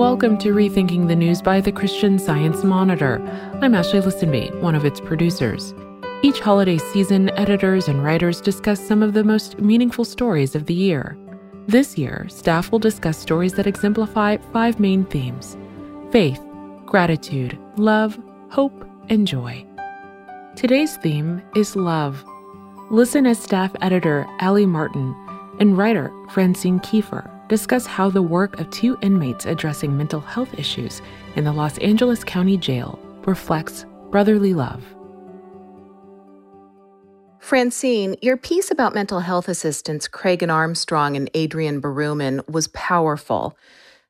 Welcome to Rethinking the News by the Christian Science Monitor. I'm Ashley Listenby, one of its producers. Each holiday season, editors and writers discuss some of the most meaningful stories of the year. This year, staff will discuss stories that exemplify five main themes faith, gratitude, love, hope, and joy. Today's theme is love. Listen as staff editor Allie Martin and writer Francine Kiefer discuss how the work of two inmates addressing mental health issues in the Los Angeles County Jail reflects brotherly love. Francine, your piece about mental health assistants Craigen Armstrong and Adrian Berumen was powerful.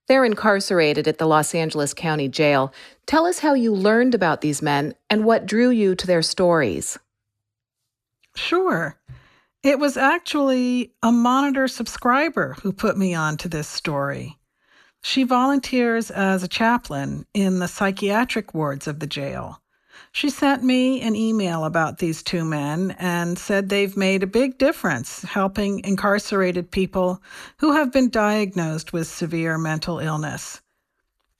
They're incarcerated at the Los Angeles County Jail. Tell us how you learned about these men and what drew you to their stories. Sure. It was actually a monitor subscriber who put me on to this story. She volunteers as a chaplain in the psychiatric wards of the jail. She sent me an email about these two men and said they've made a big difference helping incarcerated people who have been diagnosed with severe mental illness.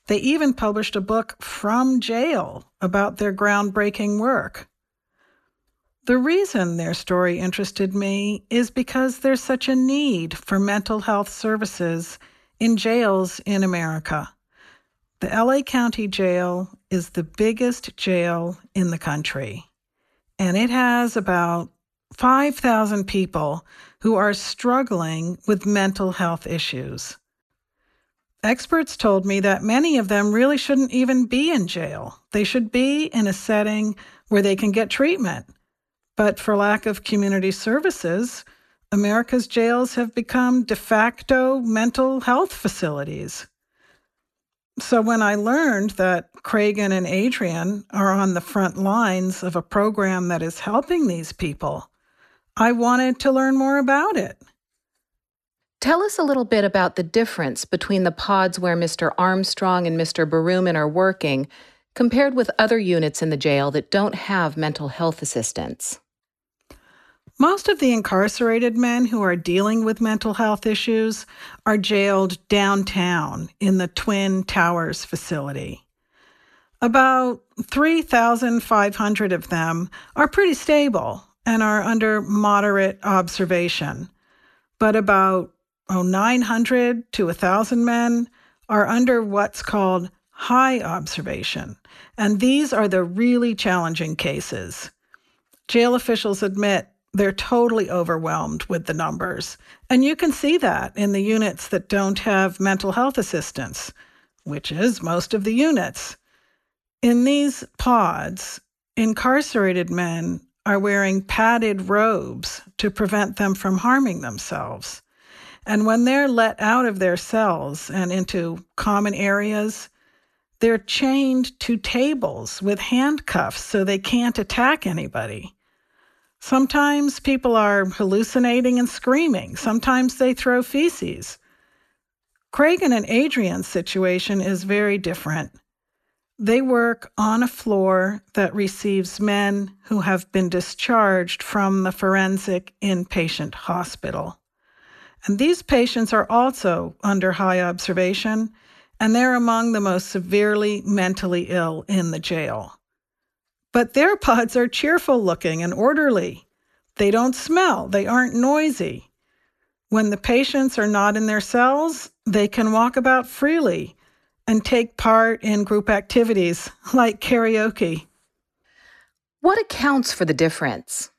They even published a book from jail about their groundbreaking work. The reason their story interested me is because there's such a need for mental health services in jails in America. The LA County Jail is the biggest jail in the country, and it has about 5,000 people who are struggling with mental health issues. Experts told me that many of them really shouldn't even be in jail. They should be in a setting where they can get treatment. But for lack of community services, America's jails have become de facto mental health facilities. So when I learned that Craigen and Adrian are on the front lines of a program that is helping these people, I wanted to learn more about it. Tell us a little bit about the difference between the pods where Mr. Armstrong and Mr. Berumen are working compared with other units in the jail that don't have mental health assistants. Most of the incarcerated men who are dealing with mental health issues are jailed downtown in the Twin Towers facility. About 3,500 of them are pretty stable and are under moderate observation, but about oh, 900 to 1,000 men are under what's called high observation, and these are the really challenging cases. Jail officials admit they're totally overwhelmed with the numbers. And you can see that in the units that don't have mental health assistance, which is most of the units. In these pods, incarcerated men are wearing padded robes to prevent them from harming themselves. And when they're let out of their cells and into common areas, they're chained to tables with handcuffs so they can't attack anybody. Sometimes people are hallucinating and screaming. Sometimes they throw feces. Craigen and Adrian's situation is very different. They work on a floor that receives men who have been discharged from the forensic inpatient hospital. And these patients are also under high observation, and they're among the most severely mentally ill in the jail. But their pods are cheerful looking and orderly. They don't smell, they aren't noisy. When the patients are not in their cells, they can walk about freely and take part in group activities like karaoke. What accounts for the difference?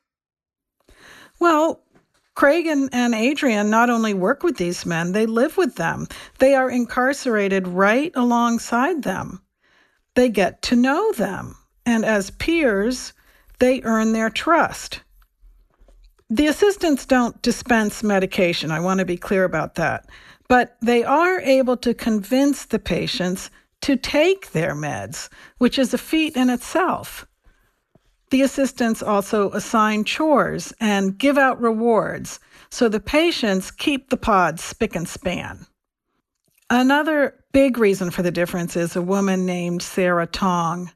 Well, Craigen and Adrian not only work with these men, they live with them. They are incarcerated right alongside them. They get to know them and as peers, they earn their trust. The assistants don't dispense medication, I want to be clear about that, but they are able to convince the patients to take their meds, which is a feat in itself. The assistants also assign chores and give out rewards, so the patients keep the pods spick and span. Another big reason for the difference is a woman named Sarah Tong.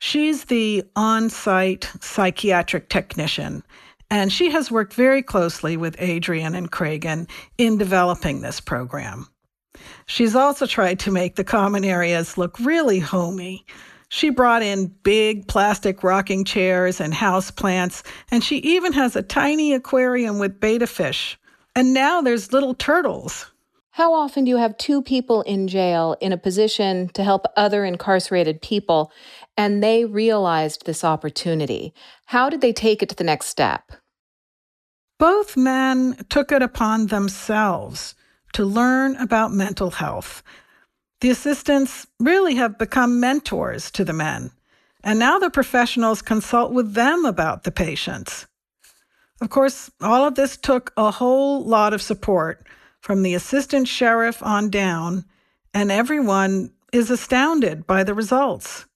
She's the on site psychiatric technician, and she has worked very closely with Adrian and Craigen in developing this program. She's also tried to make the common areas look really homey. She brought in big plastic rocking chairs and house plants, and she even has a tiny aquarium with betta fish. And now there's little turtles. How often do you have two people in jail in a position to help other incarcerated people and they realized this opportunity? How did they take it to the next step? Both men took it upon themselves to learn about mental health. The assistants really have become mentors to the men, and now the professionals consult with them about the patients. Of course, all of this took a whole lot of support from the assistant sheriff on down, and everyone is astounded by the results.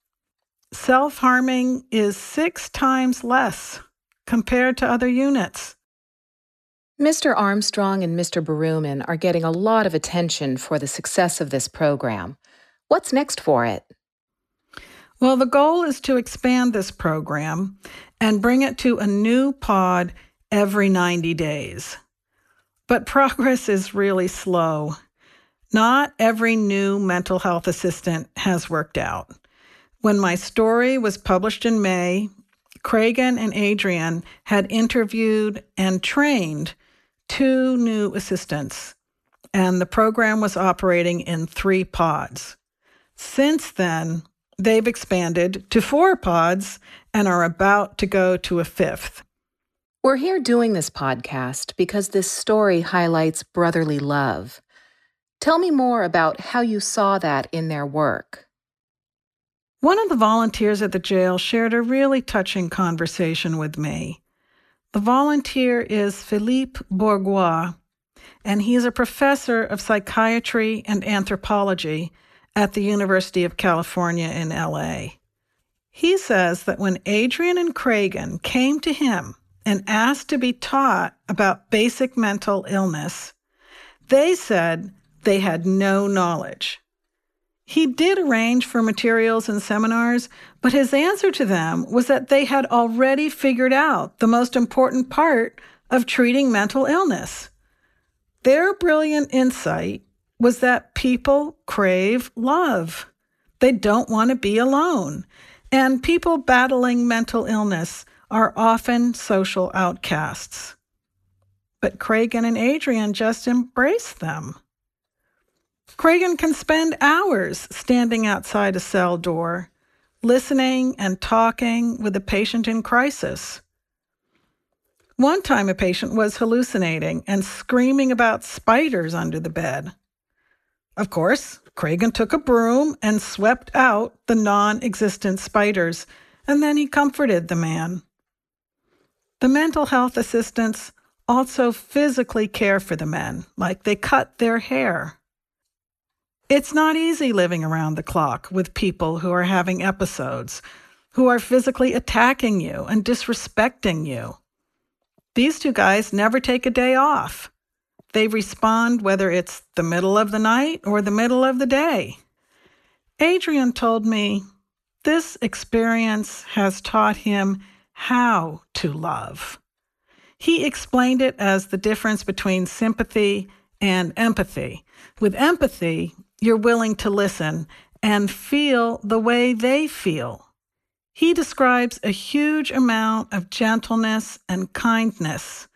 Self harming is six times less compared to other units. Mr. Armstrong and Mr. Berumen are getting a lot of attention for the success of this program. What's next for it? Well, the goal is to expand this program and bring it to a new pod every 90 days. But progress is really slow. Not every new mental health assistant has worked out. When my story was published in May, Craigen and Adrian had interviewed and trained two new assistants, and the program was operating in three pods. Since then, they've expanded to four pods and are about to go to a fifth. We're here doing this podcast because this story highlights brotherly love. Tell me more about how you saw that in their work. One of the volunteers at the jail shared a really touching conversation with me. The volunteer is Philippe Bourgois, and he is a professor of psychiatry and anthropology at the University of California in LA. He says that when Adrian and Craigen came to him and asked to be taught about basic mental illness, they said they had no knowledge. He did arrange for materials and seminars, but his answer to them was that they had already figured out the most important part of treating mental illness. Their brilliant insight was that people crave love. They don't want to be alone. And people battling mental illness are often social outcasts. But Craigen and Adrian just embrace them. Craigen can spend hours standing outside a cell door, listening and talking with a patient in crisis. One time, a patient was hallucinating and screaming about spiders under the bed. Of course, Craigen took a broom and swept out the non existent spiders, and then he comforted the man. The mental health assistants also physically care for the men, like they cut their hair. It's not easy living around the clock with people who are having episodes, who are physically attacking you and disrespecting you. These two guys never take a day off. They respond whether it's the middle of the night or the middle of the day. Adrian told me this experience has taught him how to love. He explained it as the difference between sympathy and empathy. With empathy, you're willing to listen and feel the way they feel. He describes a huge amount of gentleness and kindness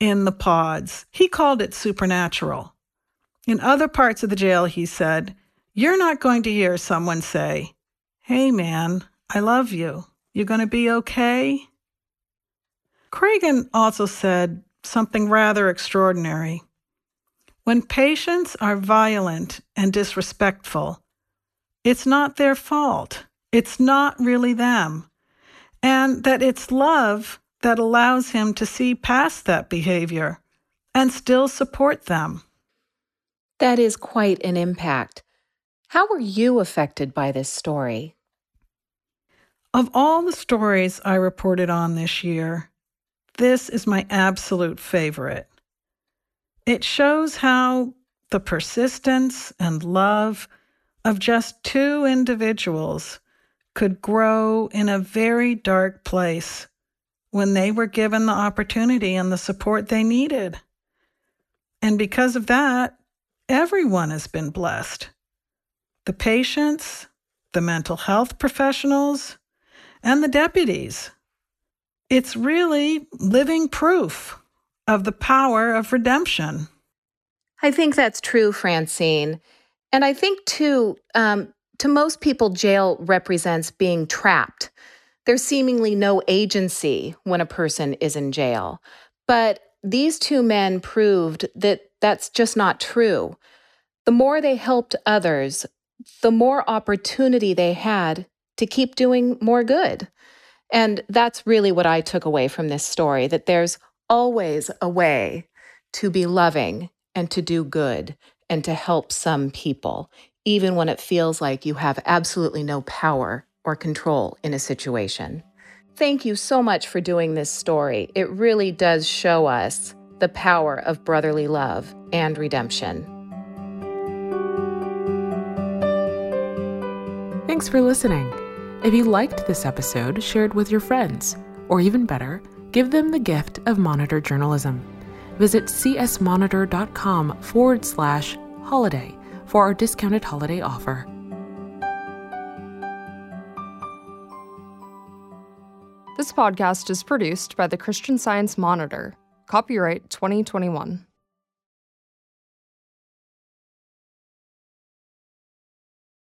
in the pods. He called it supernatural. In other parts of the jail, he said, You're not going to hear someone say, Hey man, I love you. You're going to be okay? Craigen also said something rather extraordinary. When patients are violent and disrespectful, it's not their fault. It's not really them. And that it's love that allows him to see past that behavior and still support them. That is quite an impact. How were you affected by this story? Of all the stories I reported on this year, this is my absolute favorite. It shows how the persistence and love of just two individuals could grow in a very dark place when they were given the opportunity and the support they needed. And because of that, Everyone has been blessed the patients, the mental health professionals, and the deputies. It's really living proof of the power of redemption. I think that's true, Francine. And I think, too, um, to most people, jail represents being trapped. There's seemingly no agency when a person is in jail. But these two men proved that that's just not true. The more they helped others, the more opportunity they had to keep doing more good. And that's really what I took away from this story that there's always a way to be loving and to do good and to help some people, even when it feels like you have absolutely no power or control in a situation. Thank you so much for doing this story. It really does show us the power of brotherly love and redemption. Thanks for listening. If you liked this episode, share it with your friends, or even better, give them the gift of monitor journalism. Visit csmonitor.com forward slash holiday for our discounted holiday offer. This podcast is produced by the Christian Science Monitor. Copyright 2021.